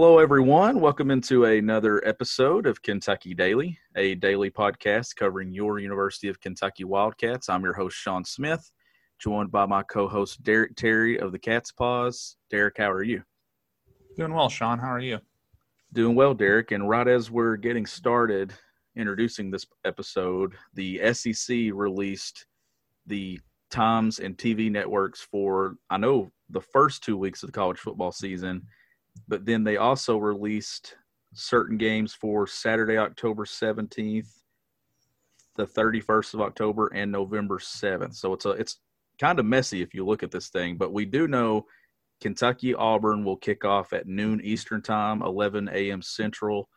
Hello, everyone. Welcome into another episode of Kentucky Daily, a daily podcast covering your University of Kentucky Wildcats. I'm your host, Sean Smith, joined by my co host, Derek Terry of the Cats' Pause. Derek, how are you? Doing well, Sean. How are you? Doing well, Derek. And right as we're getting started introducing this episode, the SEC released the times and TV networks for, I know, the first two weeks of the college football season but then they also released certain games for Saturday, October 17th, the 31st of October, and November 7th. So it's a it's kind of messy if you look at this thing, but we do know Kentucky Auburn will kick off at noon Eastern Time, 11 a.m. Central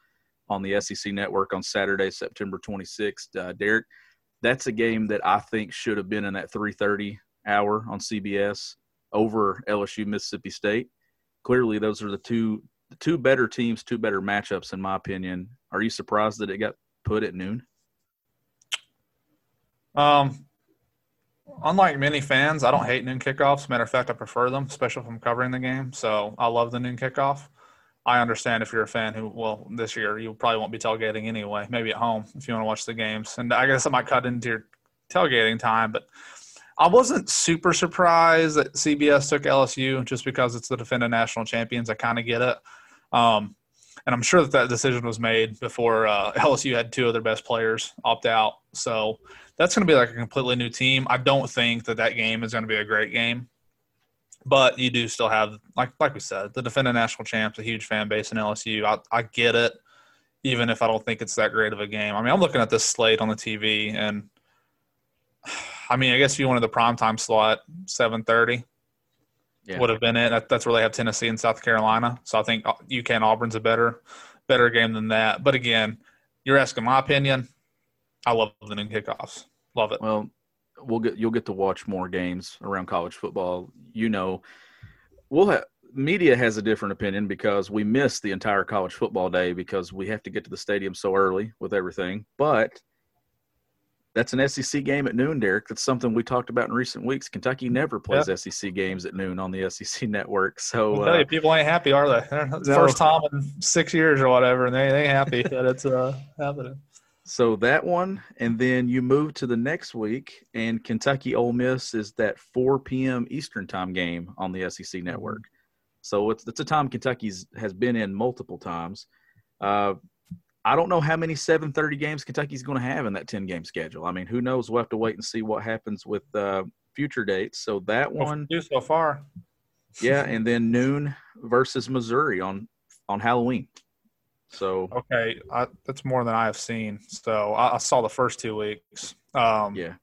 on the SEC Network on Saturday, September 26th. Uh, Derek, that's a game that I think should have been in that 3:30 hour on CBS over LSU Mississippi State clearly those are the two the two better teams, two better matchups in my opinion. Are you surprised that it got put at noon? Um, unlike many fans, I don't hate noon kickoffs. Matter of fact, I prefer them, especially if I'm covering the game. So I love the noon kickoff. I understand if you're a fan who, well, this year you probably won't be tailgating anyway. Maybe at home if you want to watch the games, and I guess I might cut into your tailgating time, but I wasn't super surprised that CBS took LSU just because it's the defending national champions. I kind of get it. Um, and I'm sure that that decision was made before uh, LSU had two of their best players opt out. So that's going to be like a completely new team. I don't think that that game is going to be a great game, but you do still have, like like we said, the defending national champs, a huge fan base in LSU. I, I get it, even if I don't think it's that great of a game. I mean, I'm looking at this slate on the TV, and I mean, I guess if you wanted the prime time slot, seven thirty yeah. would have been it. That, that's where they have Tennessee and South Carolina. So I think uh, UK and Auburn's a better better game than that. But again, you're asking my opinion. I love the noon kickoffs. Love it. Well, we'll get you'll get to watch more games around college football. You know, we'll have media has a different opinion because we miss the entire college football day because we have to get to the stadium so early with everything. But that's an SEC game at noon, Derek. That's something we talked about in recent weeks. Kentucky never plays yep. SEC games at noon on the SEC network. So uh, you, people ain't happy, are they? No. first time in six years or whatever, and they they ain't happy that it's uh, happening. So that one, and then you move to the next week, and Kentucky Ole Miss is that 4 p.m. Eastern time game on the SEC mm-hmm. network. So it's it's a time Kentucky's has been in multiple times. Uh, I don't know how many 7:30 games Kentucky's going to have in that 10 game schedule. I mean, who knows? We'll have to wait and see what happens with uh, future dates. So that one, do so far. yeah, and then noon versus Missouri on on Halloween. So okay, I, that's more than I have seen. So I, I saw the first two weeks. Um, yeah.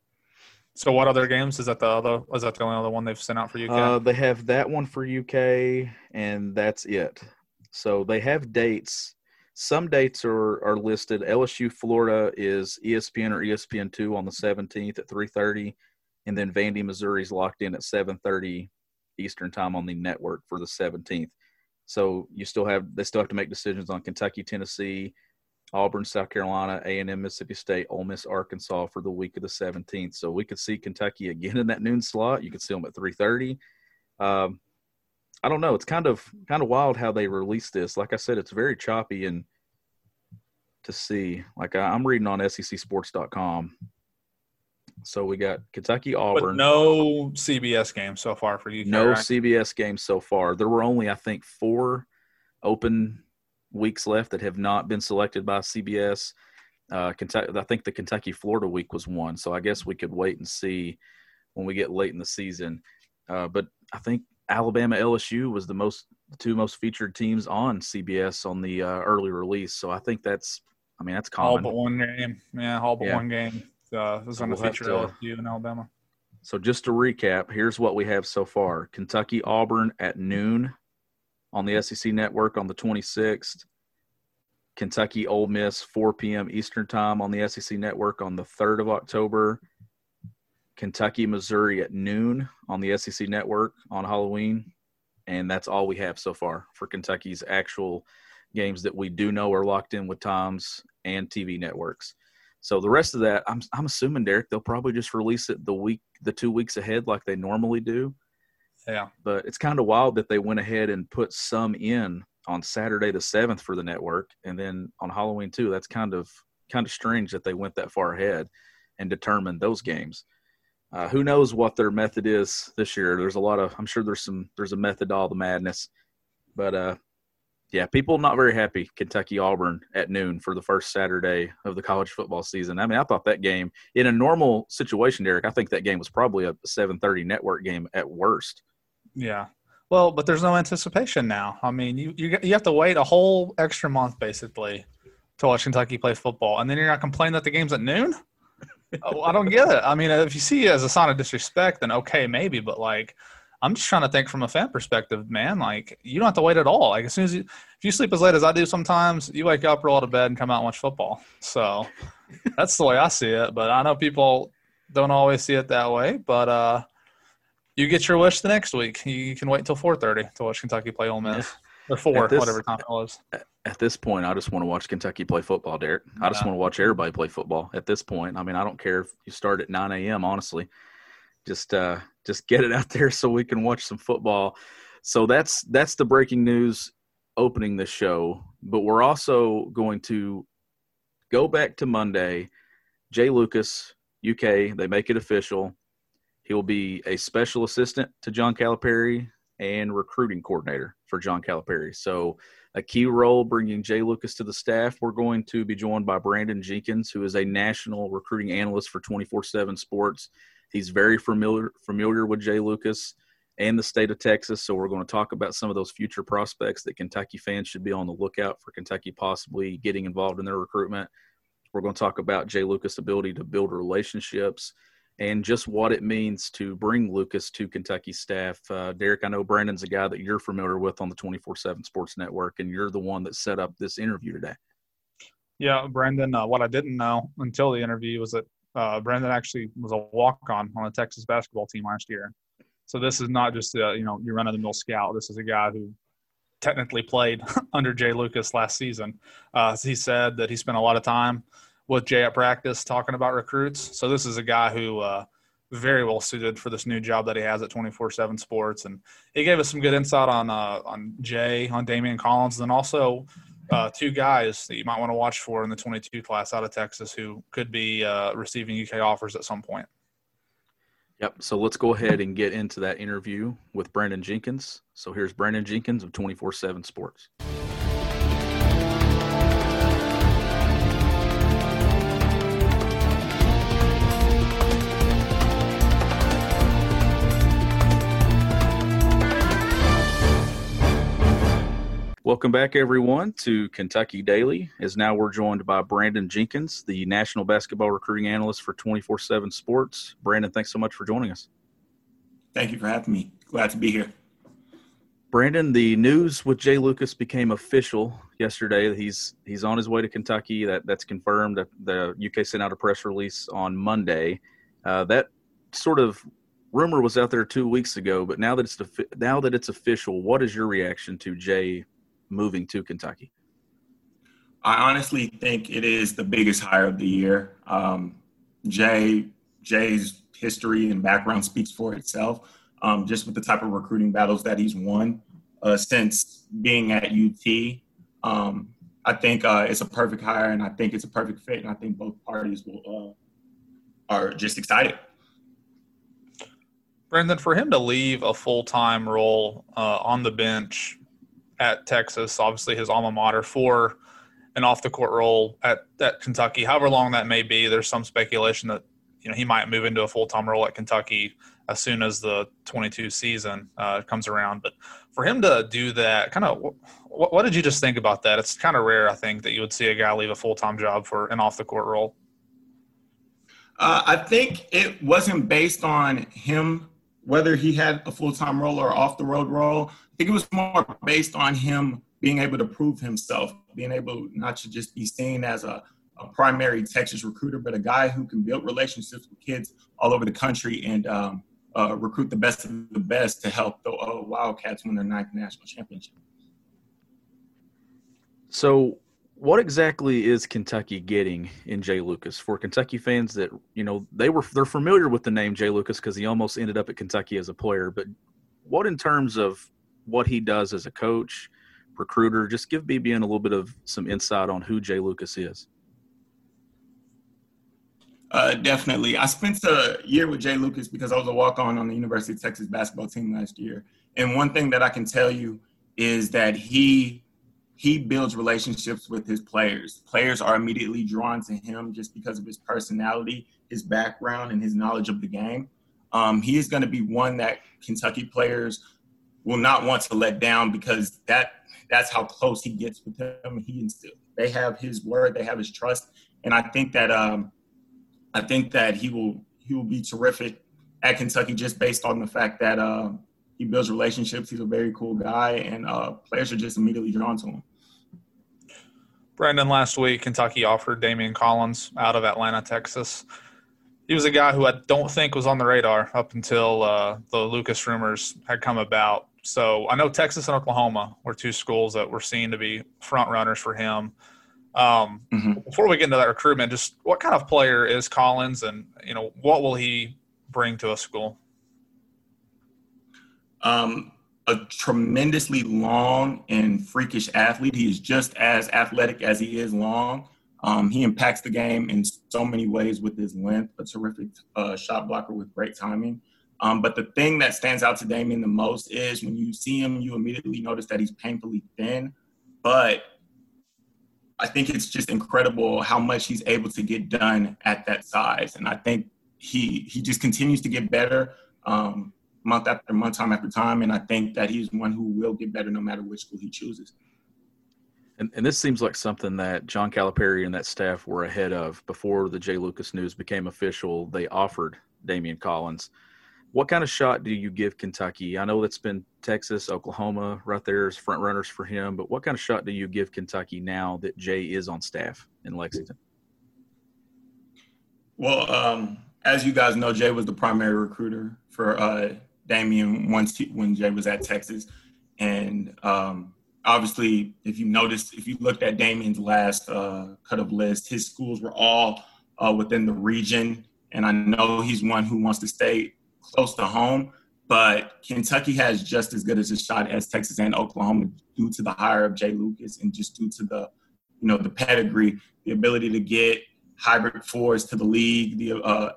So what other games is that the other? Is that the only other one they've sent out for UK? Uh, they have that one for UK, and that's it. So they have dates some dates are, are listed. LSU Florida is ESPN or ESPN two on the 17th at 3:30, and then Vandy Missouri is locked in at 7:30 Eastern time on the network for the 17th. So you still have they still have to make decisions on Kentucky, Tennessee, Auburn, South Carolina, A and M, Mississippi State, Ole Miss, Arkansas for the week of the 17th. So we could see Kentucky again in that noon slot. You could see them at 3:30. Um, I don't know. It's kind of kind of wild how they release this. Like I said, it's very choppy and to see. Like I, am reading on SECSports.com. So we got Kentucky Auburn. But no CBS games so far for you. No right? CBS games so far. There were only I think four open weeks left that have not been selected by CBS. Uh, Kentucky, I think the Kentucky Florida week was one. So I guess we could wait and see when we get late in the season. Uh, but I think Alabama LSU was the most the two most featured teams on CBS on the uh, early release. So I think that's, I mean, that's common. All but one game. Yeah, all but Yeah. one game. Uh, is going to We'll have feature to- LSU and Alabama. So just to recap, here's what we have so far: Kentucky Auburn at noon on the SEC Network on the 26th. Kentucky Ole Miss 4 p.m. Eastern Time on the SEC Network on the 3rd of October. Kentucky Missouri at noon on the SEC Network on Halloween, and that's all we have so far for Kentucky's actual games that we do know are locked in with times and TV networks. So the rest of that, I'm I'm assuming Derek, they'll probably just release it the week, the two weeks ahead, like they normally do. Yeah. But it's kind of wild that they went ahead and put some in on Saturday the seventh for the network, and then on Halloween too. That's kind of kind of strange that they went that far ahead and determined those games. Uh, who knows what their method is this year? There's a lot of, I'm sure there's some, there's a method to all the madness, but uh, yeah, people not very happy. Kentucky Auburn at noon for the first Saturday of the college football season. I mean, I thought that game in a normal situation, Derek. I think that game was probably a 7:30 network game at worst. Yeah. Well, but there's no anticipation now. I mean, you you you have to wait a whole extra month basically to watch Kentucky play football, and then you're not complaining that the game's at noon. Oh, I don't get it. I mean, if you see it as a sign of disrespect, then okay, maybe. But like, I'm just trying to think from a fan perspective, man. Like, you don't have to wait at all. Like, as soon as you, if you sleep as late as I do sometimes, you wake up, roll out of bed, and come out and watch football. So that's the way I see it. But I know people don't always see it that way. But uh, you get your wish the next week. You can wait until 4:30 to watch Kentucky play Ole Miss or four, this- whatever time it was. At this point, I just want to watch Kentucky play football, Derek. I just want to watch everybody play football. At this point, I mean, I don't care if you start at 9 a.m. Honestly, just uh, just get it out there so we can watch some football. So that's that's the breaking news opening the show. But we're also going to go back to Monday. Jay Lucas, UK, they make it official. He'll be a special assistant to John Calipari and recruiting coordinator for John Calipari. So a key role bringing Jay Lucas to the staff. We're going to be joined by Brandon Jenkins, who is a national recruiting analyst for 24/7 Sports. He's very familiar familiar with Jay Lucas and the state of Texas. So we're going to talk about some of those future prospects that Kentucky fans should be on the lookout for Kentucky possibly getting involved in their recruitment. We're going to talk about Jay Lucas' ability to build relationships and just what it means to bring Lucas to Kentucky staff. Uh, Derek, I know Brandon's a guy that you're familiar with on the 24 7 Sports Network, and you're the one that set up this interview today. Yeah, Brandon, Uh, what I didn't know until the interview was that uh, Brendan actually was a walk-on on the Texas basketball team last year. So this is not just a, you know your run-of-the-mill scout. This is a guy who technically played under Jay Lucas last season. Uh, he said that he spent a lot of time with Jay at practice talking about recruits. So this is a guy who uh, very well suited for this new job that he has at 24/7 Sports, and he gave us some good insight on uh, on Jay, on Daimion Collins, and then also uh, two guys that you might want to watch for in the 22 class out of Texas who could be uh, receiving UK offers at some point. Yep. So let's go ahead and get into that interview with Brandon Jenkins. So here's Brandon Jenkins of 24 7 Sports. Welcome back, everyone, to Kentucky Daily. As now we're joined by Brandon Jenkins, the national basketball recruiting analyst for 24 7 Sports. Brandon, thanks so much for joining us. Thank you for having me. Glad to be here. Brandon, the news with Jay Lucas became official yesterday. He's he's on his way to Kentucky. That that's confirmed. The UK sent out a press release on Monday. Uh, that sort of rumor was out there two weeks ago, but now that it's now that it's official, what is your reaction to Jay moving to Kentucky? I honestly think it is the biggest hire of the year. Um, Jay Jay's history and background speaks for itself. Um, just with the type of recruiting battles that he's won uh, since being at UT, um, I think uh, it's a perfect hire, and I think it's a perfect fit, and I think both parties will uh, are just excited. Brendan, for him to leave a full time role uh, on the bench at Texas, obviously his alma mater, for an off the court role at, at Kentucky, however long that may be, there's some speculation that you know he might move into a full time role at Kentucky as soon as the 22 season uh, comes around. But for him to do that, kind of, what, what did you just think about that? It's kind of rare, I think, that you would see a guy leave a full time job for an off the court role. Uh, I think it wasn't based on him whether he had a full time role or off the road role. I think it was more based on him being able to prove himself, being able not to just be seen as a, a primary Texas recruiter, but a guy who can build relationships with kids all over the country and um, uh, recruit the best of the best to help the uh, Wildcats win their ninth national championship. So, what exactly is Kentucky getting in Jay Lucas for Kentucky fans that you know they were they're familiar with the name Jay Lucas because he almost ended up at Kentucky as a player, but what in terms of what he does as a coach, recruiter, just give BBN a little bit of some insight on who Jay Lucas is. Uh, definitely. I spent a year with Jay Lucas because I was a walk on on the University of Texas basketball team last year. And one thing that I can tell you is that he he builds relationships with his players. Players are immediately drawn to him just because of his personality, his background, and his knowledge of the game. Um, he is going to be one that Kentucky players will not want to let down because that that's how close he gets with them. He instill, they have his word, they have his trust, and I think that um, I think that he will he will be terrific at Kentucky just based on the fact that uh, he builds relationships. He's a very cool guy, and uh, players are just immediately drawn to him. Brandon, last week Kentucky offered Daimion Collins out of Atlanta, Texas. He was a guy who I don't think was on the radar up until uh, the Lucas rumors had come about. So I know Texas and Oklahoma were two schools that were seen to be front runners for him. Um, mm-hmm. Before we get into that recruitment, just what kind of player is Collins, and you know what will he bring to a school? Um, a tremendously long and freakish athlete. He is just as athletic as he is long. Um, he impacts the game in so many ways with his length, a terrific uh, shot blocker with great timing. Um, but the thing that stands out to Daimion the most is when you see him, you immediately notice that he's painfully thin. But I think it's just incredible how much he's able to get done at that size. And I think he he just continues to get better. Um, month after month, time after time. And I think that he's one who will get better no matter which school he chooses. And, and this seems like something that John Calipari and that staff were ahead of before the Jay Lucas news became official. They offered Daimion Collins. What kind of shot do you give Kentucky? I know that's been Texas, Oklahoma, right there as front runners for him. But what kind of shot do you give Kentucky now that Jay is on staff in Lexington? Well, um, as you guys know, Jay was the primary recruiter for uh, Daimion once he, when Jay was at Texas, and um, obviously, if you noticed, if you looked at Daimion's last uh, cut of list, his schools were all uh, within the region, and I know he's one who wants to stay close to home. But Kentucky has just as good as a shot as Texas and Oklahoma due to the hire of Jay Lucas and just due to the, you know, the pedigree, the ability to get hybrid fours to the league, the uh,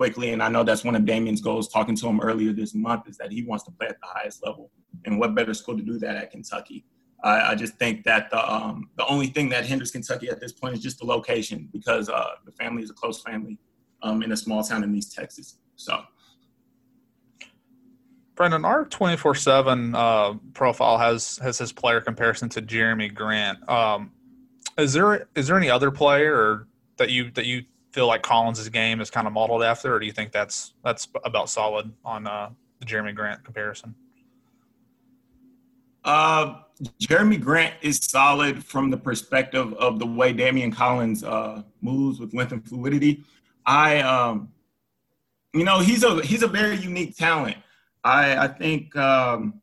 quickly. And I know that's one of Daimion's goals. Talking to him earlier this month is that he wants to play at the highest level. And what better school to do that at Kentucky? I, I just think that the um, the only thing that hinders Kentucky at this point is just the location because uh, the family is a close family um, in a small town in East Texas. So. Brendan, our twenty four seven uh, profile has has his player comparison to Jerami Grant. Um, is there is there any other player that you that you feel like Collins' game is kind of modeled after, or do you think that's that's about solid on uh, the Jerami Grant comparison? Uh, Jerami Grant is solid from the perspective of the way Daimion Collins uh, moves with length and fluidity. I, um, you know, he's a he's a very unique talent. I I think um,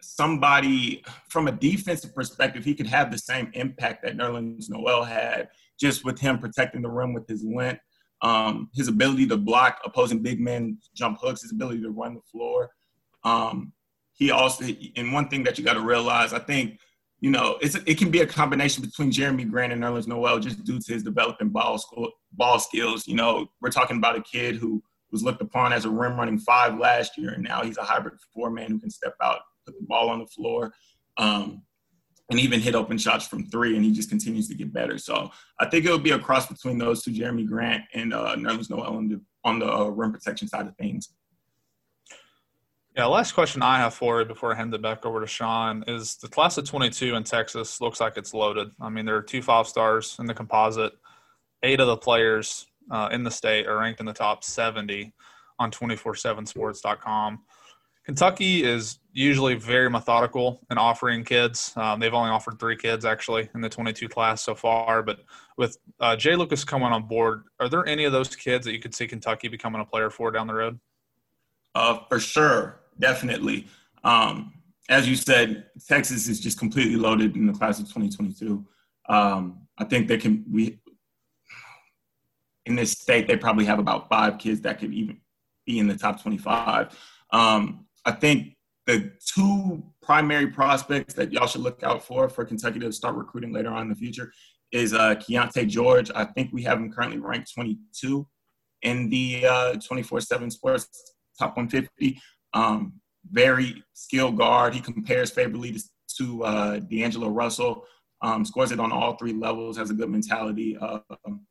somebody from a defensive perspective, he could have the same impact that Nerlens Noel had just with him protecting the rim with his length, um, his ability to block opposing big men jump hooks, his ability to run the floor. Um, he also, and one thing that you got to realize, I think, you know, it's it can be a combination between Jerami Grant and Nerlens Noel just due to his developing ball school, ball skills. You know, we're talking about a kid who was looked upon as a rim running five last year, and now he's a hybrid four man who can step out, put the ball on the floor. Um, and even hit open shots from three, and he just continues to get better. So I think it would be a cross between those two, Jerami Grant and uh, Nerlens Noel on the, on the uh, rim protection side of things. Yeah, last question I have for you before I hand it back over to Sean is the class of 22 in Texas looks like it's loaded. I mean, there are two five stars in the composite. Eight of the players uh, in the state are ranked in the top 70 on 247sports.com. Kentucky is usually very methodical in offering kids. Um, they've only offered three kids actually in the 22 class so far. But with uh, Jay Lucas coming on board, are there any of those kids that you could see Kentucky becoming a player for down the road? Uh, for sure, definitely. Um, as you said, Texas is just completely loaded in the class of 2022. Um, I think they can. We in this state, they probably have about five kids that could even be in the top 25. Um, I think the two primary prospects that y'all should look out for for Kentucky to start recruiting later on in the future is uh, Keyonte George. I think we have him currently ranked 22 in the uh, 24/7 Sports Top 150. Um, very skilled guard. He compares favorably to, to uh, D'Angelo Russell. Um, scores it on all three levels. Has a good mentality. Um,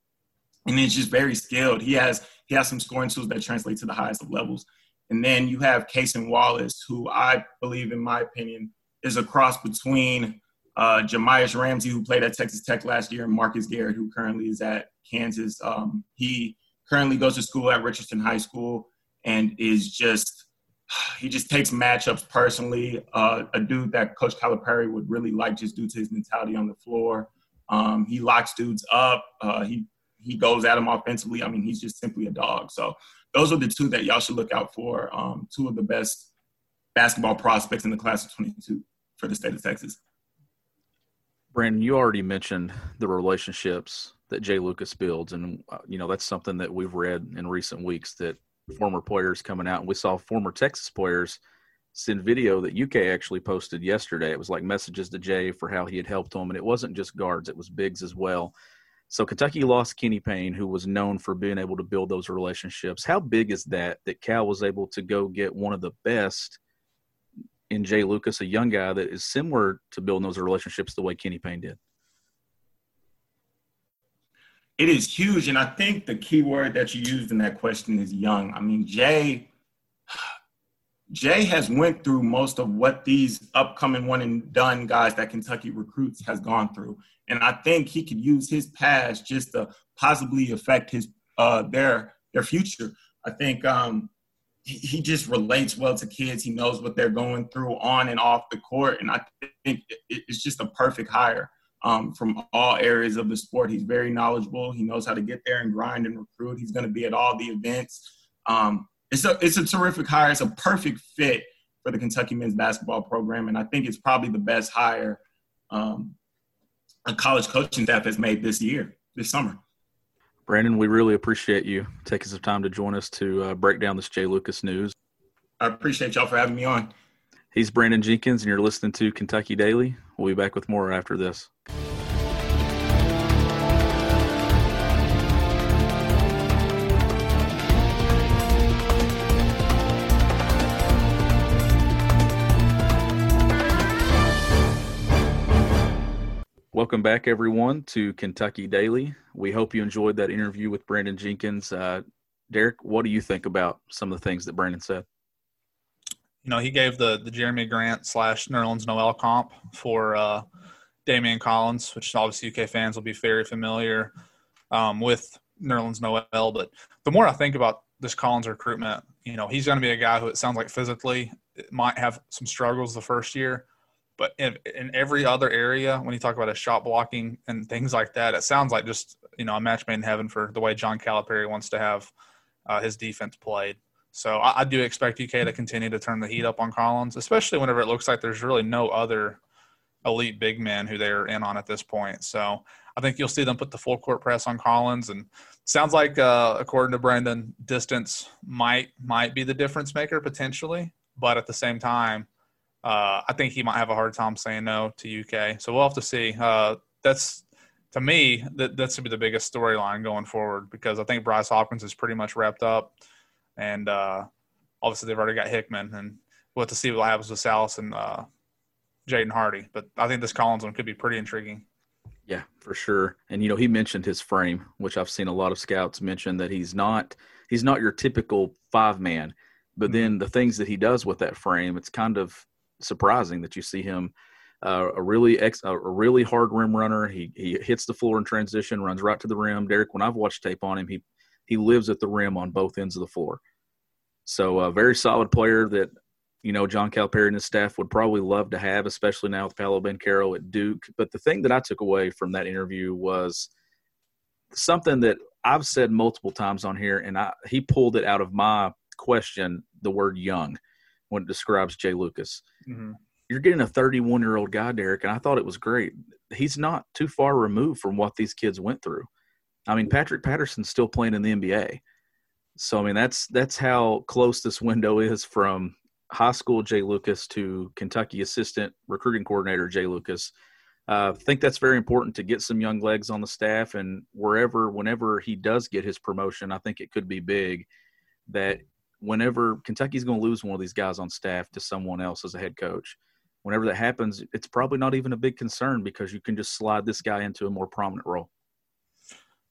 and he's just very skilled. He has he has some scoring tools that translate to the highest of levels. And then you have Cason Wallace, who I believe, in my opinion, is a cross between uh, Ramsey, who played at Texas Tech last year, and Marcus Garrett, who currently is at Kansas. Um, he currently goes to school at Richardson High School and is just he just takes matchups personally. Uh, a dude that Coach Calipari would really like just due to his mentality on the floor. Um, he locks dudes up. Uh, he he goes at them offensively. I mean, he's just simply a dog. So those are the two that y'all should look out for. Um, two of the best basketball prospects in the class of 22 for the state of Texas. Brandon, you already mentioned the relationships that Jay Lucas builds, and uh, you know that's something that we've read in recent weeks that former players coming out, and we saw former Texas players send video that UK actually posted yesterday. It was like messages to Jay for how he had helped them, and it wasn't just guards; it was bigs as well. So Kentucky lost Kenny Payne, who was known for being able to build those relationships. How big is that that Cal was able to go get one of the best in Jay Lucas, a young guy that is similar to building those relationships the way Kenny Payne did? It is huge, and I think the key word that you used in that question is young. I mean, Jay Jay has went through most of what these upcoming one and done guys that Kentucky recruits has gone through. And I think he could use his past just to possibly affect his uh, their their future. I think um, he, just relates well to kids. He knows what they're going through on and off the court, and I think it, it's just a perfect hire um, from all areas of the sport. He's very knowledgeable. He knows how to get there and grind and recruit. He's going to be at all the events. Um, it's a it's a terrific hire. It's a perfect fit for the Kentucky men's basketball program, and I think it's probably the best hire um, a college coaching staff has made this year, this summer. Brandon, we really appreciate you taking some time to join us to uh, break down this Jay Lucas news. I appreciate y'all for having me on. He's Brandon Jenkins, and you're listening to Kentucky Daily. We'll be back with more after this. Welcome back, everyone, to Kentucky Daily. We hope you enjoyed that interview with Brandon Jenkins. Uh, Derek, what do you think about some of the things that Brandon said? You know, he gave the the Jerami Grant slash Nerlens Noel comp for uh, Daimion Collins, which obviously UK fans will be very familiar um, with Nerlens Noel. But the more I think about this Collins recruitment, you know, he's going to be a guy who it sounds like physically might have some struggles the first year but in, in every other area, when you talk about a shot blocking and things like that, it sounds like just you know a match made in heaven for the way John Calipari wants to have uh, his defense played. So I, I, do expect UK to continue to turn the heat up on Collins, especially whenever it looks like there's really no other elite big men who they're in on at this point. So I think you'll see them put the full court press on Collins, and sounds like uh, according to Brandon, distance might might be the difference maker potentially, but at the same time uh, I think he might have a hard time saying no to UK. So we'll have to see. Uh, that's to me that that's to be the biggest storyline going forward because I think Bryce Hopkins is pretty much wrapped up, and uh, obviously they've already got Hickman, and we'll have to see what happens with Salas and uh, Jaden Hardy. But I think this Collins one could be pretty intriguing. Yeah, for sure. And you know, he mentioned his frame, which I've seen a lot of scouts mention that he's not he's not your typical five man But Mhm. then the things that he does with that frame, it's kind of surprising that you see him uh, a really ex, a really hard rim runner. He he hits the floor in transition, runs right to the rim. Derek, when I've watched tape on him, he he lives at the rim on both ends of the floor. So a very solid player that you know John Calipari and his staff would probably love to have, especially now with Paolo Banchero at Duke. But the thing that I took away from that interview was something that I've said multiple times on here, and I, he pulled it out of my question, the word young, when it describes Jay Lucas. Mhm. You're getting a 31 year old guy, Derek, and I thought it was great. He's not too far removed from what these kids went through. I mean, Patrick Patterson's still playing in the NBA. So I mean, that's that's how close this window is from high school Jay Lucas to Kentucky assistant recruiting coordinator Jay Lucas. Uh, I think that's very important to get some young legs on the staff, and wherever, whenever he does get his promotion, I think it could be big. That whenever Kentucky's going to lose one of these guys on staff to someone else as a head coach, whenever that happens, it's probably not even a big concern because you can just slide this guy into a more prominent role.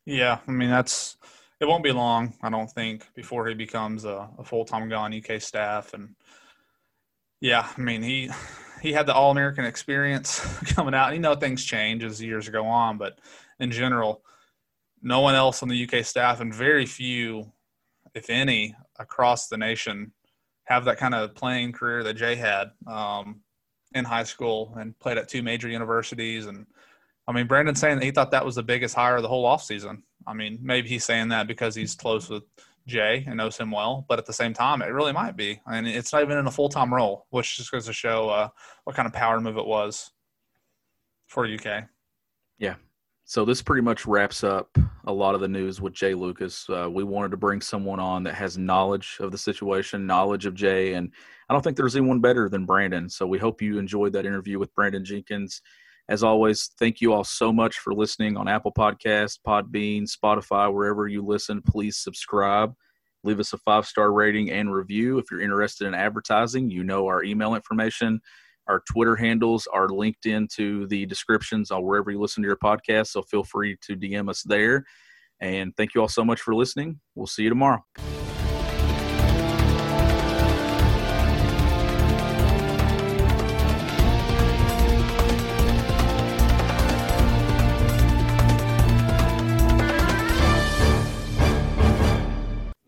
Yeah, I mean that's it won't be long, I don't think, before he becomes a, a full time guy on UK staff. And yeah, I mean he he had the All American experience coming out. You know things change as years go on, but in general, no one else on the UK staff and very few, if any, across the nation have that kind of playing career that Jay had um, in high school and played at two major universities and I mean, Brandon's saying that he thought that was the biggest hire of the whole offseason. I mean, maybe he's saying that because he's close with Jay and knows him well, but at the same time, it really might be. I mean, it's not even in a full time role, which just goes to show uh, what kind of power move it was for UK. So this pretty much wraps up a lot of the news with Jay Lucas. Uh, we wanted to bring someone on that has knowledge of the situation, knowledge of Jay, and I don't think there's anyone better than Brandon. So we hope you enjoyed that interview with Brandon Jenkins. As always, thank you all so much for listening on Apple Podcasts, Podbean, Spotify, wherever you listen. Please subscribe, leave us a five star rating and review. If you're interested in advertising, you know our email information. Our Twitter handles are linked into the descriptions on wherever you listen to your podcast. So feel free to DM us there. And thank you all so much for listening. We'll see you tomorrow.